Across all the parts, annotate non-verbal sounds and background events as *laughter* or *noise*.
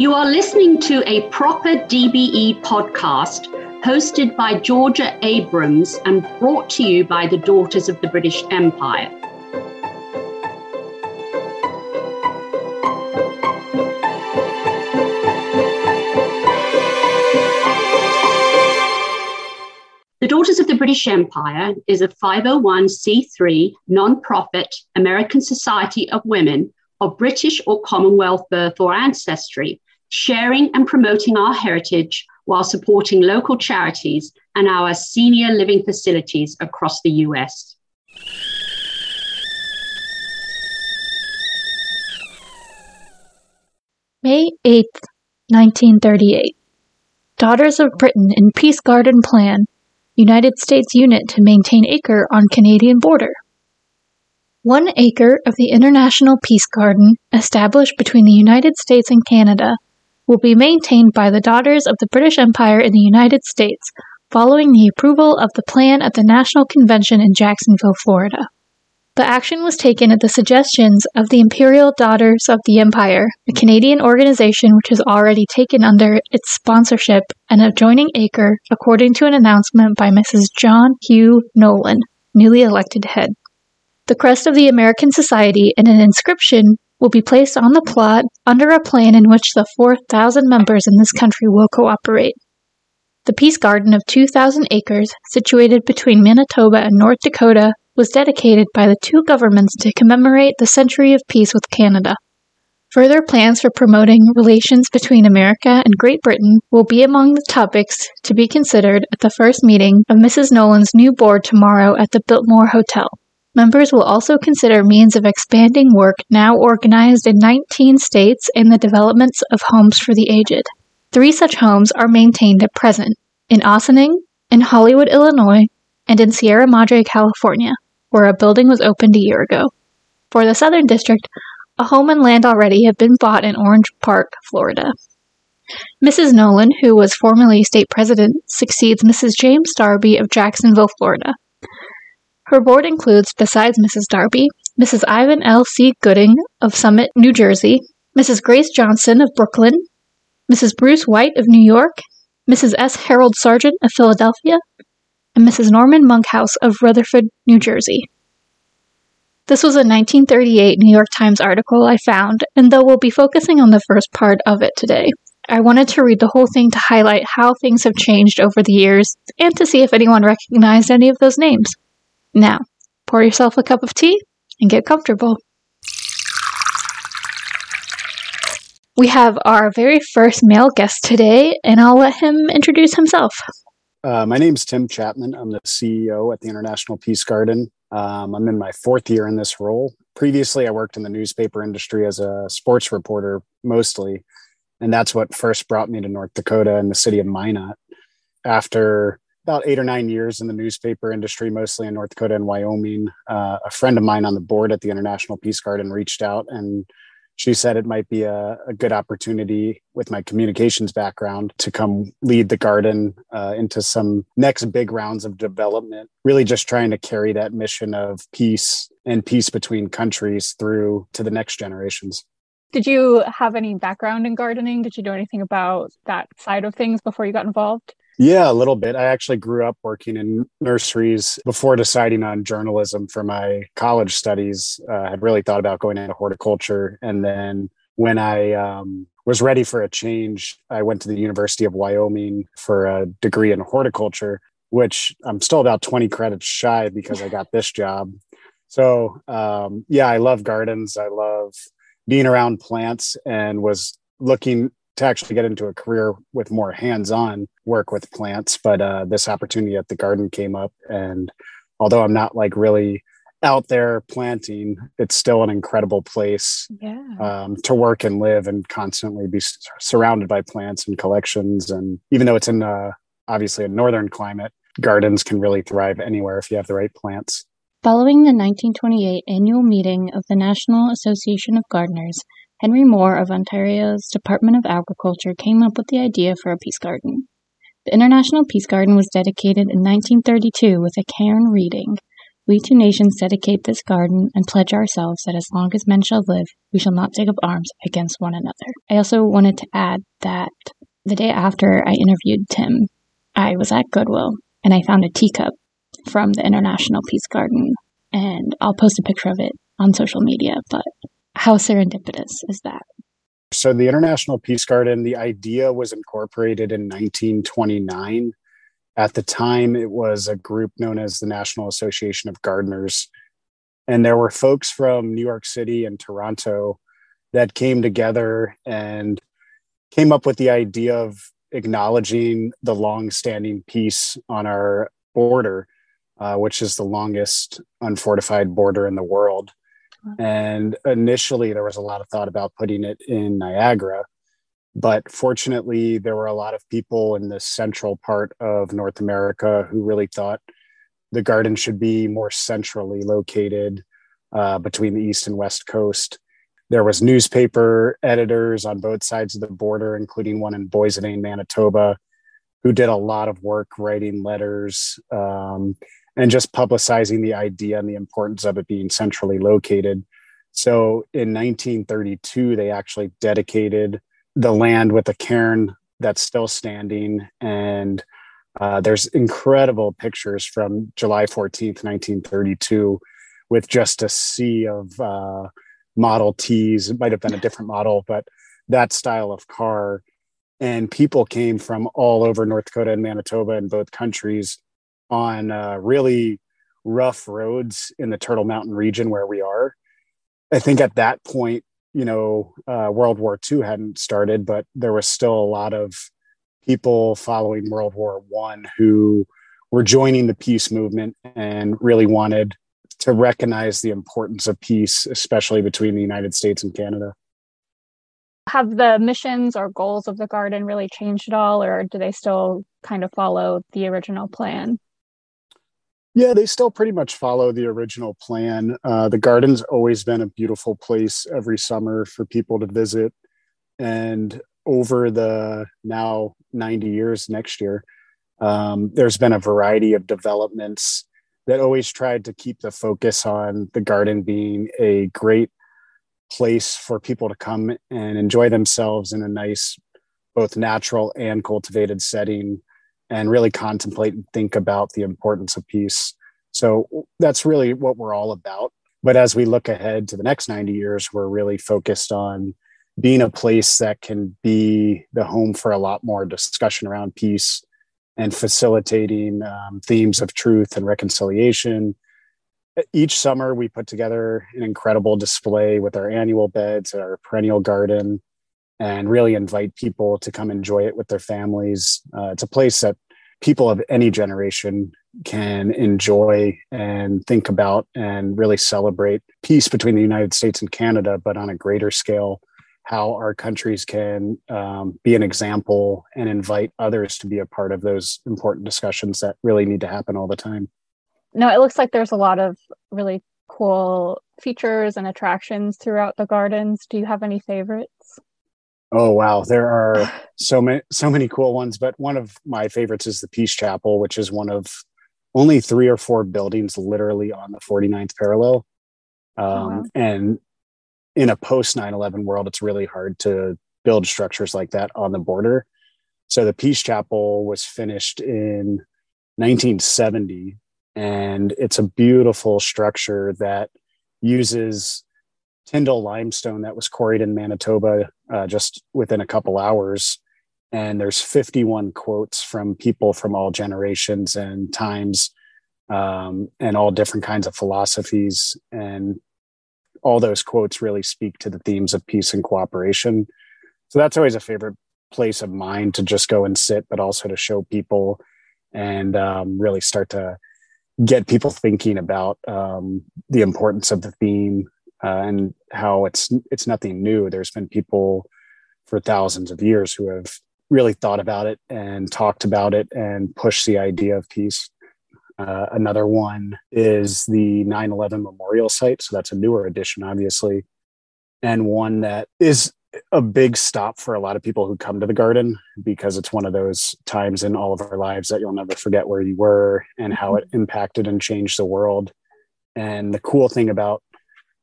You are listening to a proper DBE podcast hosted by Georgia Abrams and brought to you by the Daughters of the British Empire. The Daughters of the British Empire is a 501c3 non-profit American Society of Women of British or Commonwealth birth or ancestry, sharing and promoting our heritage while supporting local charities and our senior living facilities across the US. May 8th, 1938. Daughters of Britain in Peace Garden Plan. United States unit to maintain acre on Canadian border. One acre of the International Peace Garden, established between the United States and Canada, will be maintained by the Daughters of the British Empire in the United States following the approval of the plan at the National Convention in Jacksonville, Florida. The action was taken at the suggestions of the Imperial Daughters of the Empire, a Canadian organization which has already taken under its sponsorship an adjoining acre, according to an announcement by Mrs. John Hugh Nolan, newly elected head. The crest of the American Society and an inscription will be placed on the plot under a plan in which the 4,000 members in this country will cooperate. The Peace Garden of 2,000 acres, situated between Manitoba and North Dakota, was dedicated by the two governments to commemorate the century of peace with Canada. Further plans for promoting relations between America and Great Britain will be among the topics to be considered at the first meeting of Mrs. Nolan's new board tomorrow at the Biltmore Hotel. Members will also consider means of expanding work now organized in 19 states in the developments of homes for the aged. Three such homes are maintained at present in Ossining, in Hollywood, Illinois, and in Sierra Madre, California, where a building was opened a year ago. For the Southern District, a home and land already have been bought in Orange Park, Florida. Mrs. Nolan, who was formerly state president, succeeds Mrs. James Darby of Jacksonville, Florida. Her board includes, besides Mrs. Darby, Mrs. Ivan L. C. Gooding of Summit, New Jersey, Mrs. Grace Johnson of Brooklyn, Mrs. Bruce White of New York, Mrs. S. Harold Sargent of Philadelphia, and Mrs. Norman Monkhouse of Rutherford, New Jersey. This was a 1938 New York Times article I found, and though we'll be focusing on the first part of it today, I wanted to read the whole thing to highlight how things have changed over the years and to see if anyone recognized any of those names. Now, pour yourself a cup of tea and get comfortable. We have our very first male guest today, and I'll let him introduce himself. Uh, my name's Tim Chapman. I'm the CEO at the International Peace Garden. Um, I'm in my fourth year in this role. Previously, I worked in the newspaper industry as a sports reporter mostly, and that's what first brought me to North Dakota and the city of Minot. After about eight or nine years in the newspaper industry, mostly in North Dakota and Wyoming. Uh, a friend of mine on the board at the International Peace Garden reached out and she said it might be a, a good opportunity with my communications background to come lead the garden uh, into some next big rounds of development, really just trying to carry that mission of peace and peace between countries through to the next generations. Did you have any background in gardening? Did you know anything about that side of things before you got involved? Yeah, a little bit. I actually grew up working in nurseries before deciding on journalism for my college studies. Uh, I had really thought about going into horticulture. And then when I um, was ready for a change, I went to the University of Wyoming for a degree in horticulture, which I'm still about 20 credits shy because I got this job. So, um, yeah, I love gardens. I love being around plants and was looking to actually get into a career with more hands-on work with plants but uh, this opportunity at the garden came up. And although i'm not like really out there planting it's still an incredible place yeah. um, to work and live and constantly be surrounded by plants and collections. And even though it's in uh, obviously a northern climate gardens can really thrive anywhere if you have the right plants. Following the 1928 annual meeting of the national association of gardeners Henry Moore of Ontario's Department of Agriculture came up with the idea for a peace garden. The International Peace Garden was dedicated in 1932 with a cairn reading, We two nations dedicate this garden and pledge ourselves that as long as men shall live, we shall not take up arms against one another. I also wanted to add that the day after I interviewed Tim, I was at Goodwill and I found a teacup from the International Peace Garden, and I'll post a picture of it on social media. But how serendipitous is that? So, the International Peace Garden, the idea was incorporated in 1929 at the time, it was a group known as the National Association of Gardeners. And there were folks from New York City and Toronto that came together and came up with the idea of acknowledging the long-standing peace on our border, uh, which is the longest unfortified border in the world. And initially, there was a lot of thought about putting it in Niagara, but fortunately, there were a lot of people in the central part of North America who really thought the garden should be more centrally located uh, between the east and west coast. There was newspaper editors on both sides of the border, including one in Boissevain, Manitoba, who did a lot of work writing letters um, and just publicizing the idea and the importance of it being centrally located. So in 1932, they actually dedicated the land with the cairn that's still standing and uh, there's incredible pictures from July 14th, 1932, with just a sea of uh, Model Ts. It might have been a different model, but that style of car. And people came from all over North Dakota and Manitoba in both countries on uh, really rough roads in the Turtle Mountain region where we are. I think at that point, you know uh, World War II hadn't started, but there was still a lot of people following World War One who were joining the peace movement and really wanted to recognize the importance of peace, especially between the United States and Canada. Have the missions or goals of the garden really changed at all, or do they still kind of follow the original plan? Yeah, they still pretty much follow the original plan. Uh, the garden's always been a beautiful place every summer for people to visit. And over the now 90 years next year, um, there's been a variety of developments that always tried to keep the focus on the garden being a great place for people to come and enjoy themselves in a nice, both natural and cultivated setting and really contemplate and think about the importance of peace. So that's really what we're all about. But as we look ahead to the next 90 years, we're really focused on being a place that can be the home for a lot more discussion around peace and facilitating um, themes of truth and reconciliation. Each summer, we put together an incredible display with our annual beds our perennial garden and really invite people to come enjoy it with their families. Uh, it's a place that people of any generation can enjoy and think about and really celebrate peace between the United States and Canada, but on a greater scale, how our countries can um, be an example and invite others to be a part of those important discussions that really need to happen all the time. No, it looks like there's a lot of really cool features and attractions throughout the gardens. Do you have any favorites? Oh wow, there are *sighs* so many so many cool ones, but one of my favorites is the Peace Chapel, which is one of only three or four buildings literally on the 49th parallel. Um, oh, wow. And in a post 9 11 world, it's really hard to build structures like that on the border. So the Peace Chapel was finished in 1970, and it's a beautiful structure that uses Tyndall limestone that was quarried in Manitoba uh, just within a couple hours. And there's 51 quotes from people from all generations and times um, and all different kinds of philosophies. And all those quotes really speak to the themes of peace and cooperation. So that's always a favorite place of mine to just go and sit but also to show people and um, really start to get people thinking about um, the importance of the theme uh, and how it's it's nothing new there's been people for thousands of years who have really thought about it and talked about it and pushed the idea of peace. Uh, another one is the 9 11 memorial site. So that's a newer addition, obviously, and one that is a big stop for a lot of people who come to the garden because it's one of those times in all of our lives that you'll never forget where you were and how it impacted and changed the world. And the cool thing about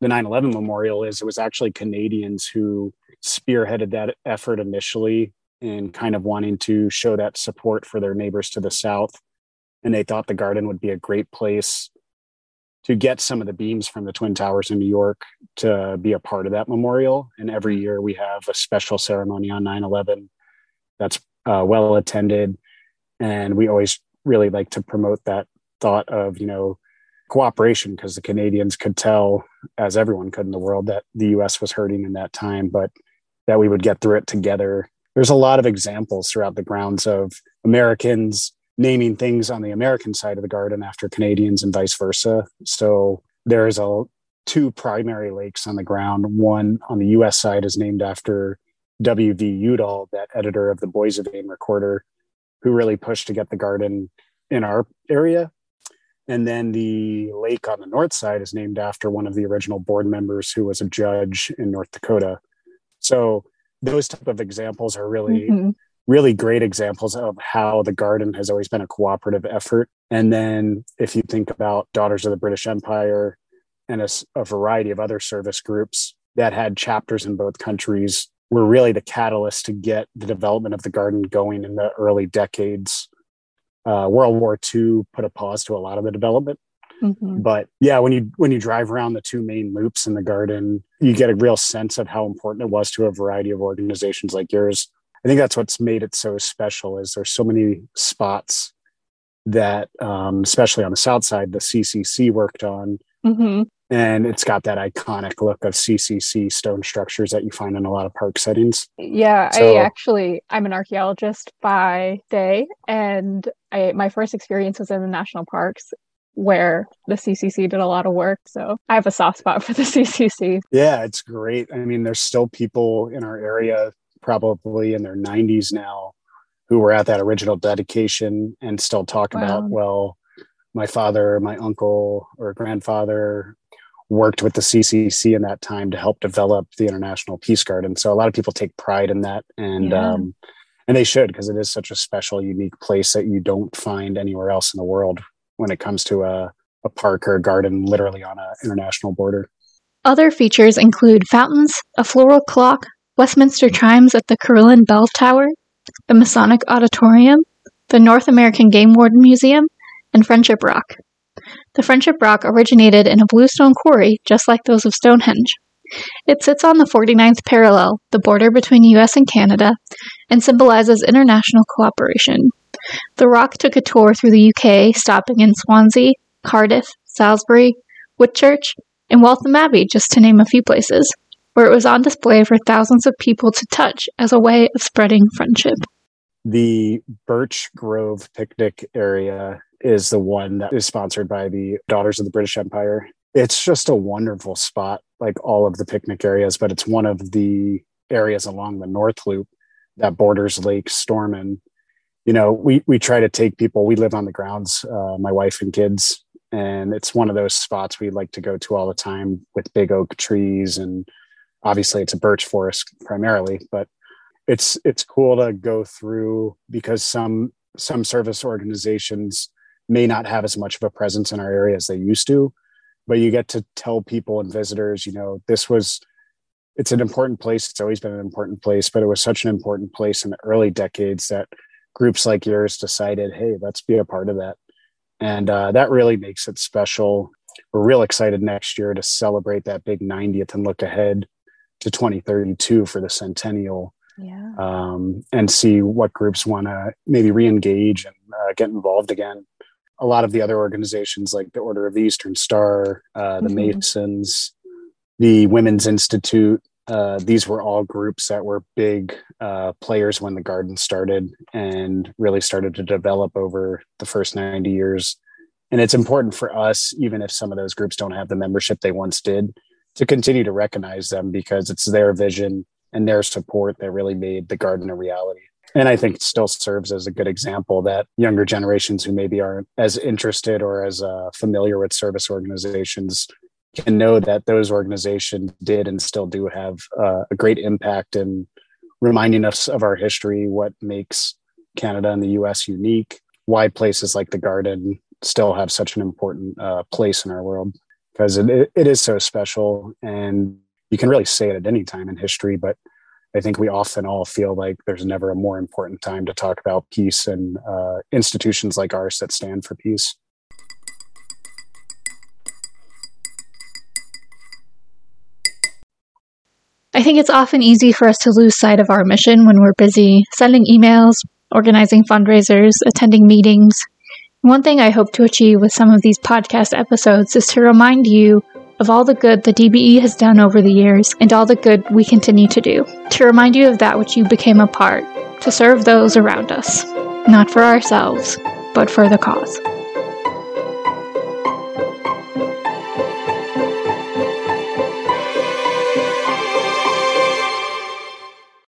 the 9 11 memorial is it was actually Canadians who spearheaded that effort initially in kind of wanting to show that support for their neighbors to the south. And they thought the garden would be a great place to get some of the beams from the Twin Towers in New York to be a part of that memorial. And every mm-hmm. year we have a special ceremony on 9 11 that's uh, well attended. And we always really like to promote that thought of, you know, cooperation because the Canadians could tell, as everyone could in the world, that the US was hurting in that time, but that we would get through it together. There's a lot of examples throughout the grounds of Americans naming things on the American side of the garden after Canadians and vice versa. So there's a two primary lakes on the ground. One on the US side is named after W.V. Udall, that editor of the Boissevain Recorder, who really pushed to get the garden in our area. And then the lake on the north side is named after one of the original board members who was a judge in North Dakota. So those type of examples are really mm-hmm. really great examples of how the garden has always been a cooperative effort. And then if you think about Daughters of the British Empire and a, a variety of other service groups that had chapters in both countries were really the catalyst to get the development of the garden going in the early decades uh, World War II put a pause to a lot of the development. Mm-hmm. But yeah, when you when you drive around the two main loops in the garden, you get a real sense of how important it was to a variety of organizations like yours. I think that's what's made it so special. Is there's so many spots that, um, especially on the south side, the CCC worked on, mm-hmm and it's got that iconic look of CCC stone structures that you find in a lot of park settings. Yeah, so, I actually I'm an archaeologist by day, and I my first experience was in the national parks where the CCC did a lot of work. So I have a soft spot *laughs* for the CCC. Yeah, it's great. I mean, there's still people in our area, probably in their 90s now, who were at that original dedication and still talk wow. about well my father, my uncle, or grandfather worked with the CCC in that time to help develop the International Peace Garden. So a lot of people take pride in that, and yeah. um, and they should because it is such a special, unique place that you don't find anywhere else in the world when it comes to a, a park or a garden, literally on an international border. Other features include fountains, a floral clock, Westminster chimes at the Carillon Bell Tower, the Masonic Auditorium, the North American Game Warden Museum, and Friendship Rock. The Friendship Rock originated in a bluestone quarry just like those of Stonehenge. It sits on the 49th parallel, the border between US and Canada, and symbolizes international cooperation. The rock took a tour through the UK, stopping in Swansea, Cardiff, Salisbury, Whitchurch, and Waltham Abbey, just to name a few places, where it was on display for thousands of people to touch as a way of spreading friendship. The Birch Grove picnic area is the one that is sponsored by the Daughters of the British Empire. It's just a wonderful spot, like all of the picnic areas, but it's one of the areas along the North Loop that borders Lake Stormon. You know, we we try to take people. We live on the grounds, uh, my wife and kids, and it's one of those spots we like to go to all the time with big oak trees and obviously it's a birch forest primarily, but it's it's cool to go through because some some service organizations may not have as much of a presence in our area as they used to but you get to tell people and visitors you know this was it's an important place. It's always been an important place but it was such an important place in the early decades that groups like yours decided hey let's be a part of that. And uh, that really makes it special. We're real excited next year to celebrate that big 90th and look ahead to 2032 for the centennial yeah. um, and see what groups want to maybe re-engage and uh, get involved again a lot of the other organizations like the Order of the Eastern Star, uh, the mm-hmm. Masons, the Women's Institute. Uh, these were all groups that were big uh, players when the garden started and really started to develop over the first 90 years. And it's important for us, even if some of those groups don't have the membership they once did, to continue to recognize them because it's their vision and their support that really made the garden a reality and I think it still serves as a good example that younger generations who maybe aren't as interested or as uh, familiar with service organizations can know that those organizations did and still do have uh, a great impact in reminding us of our history, what makes Canada and the US unique, why places like the Garden still have such an important uh, place in our world. because it, it is so special and you can really say it at any time in history, but I think we often all feel like there's never a more important time to talk about peace and uh, institutions like ours that stand for peace. I think it's often easy for us to lose sight of our mission when we're busy sending emails, organizing fundraisers, attending meetings. One thing I hope to achieve with some of these podcast episodes is to remind you of all the good the DBE has done over the years and all the good we continue to do, to remind you of that which you became a part, to serve those around us, not for ourselves, but for the cause.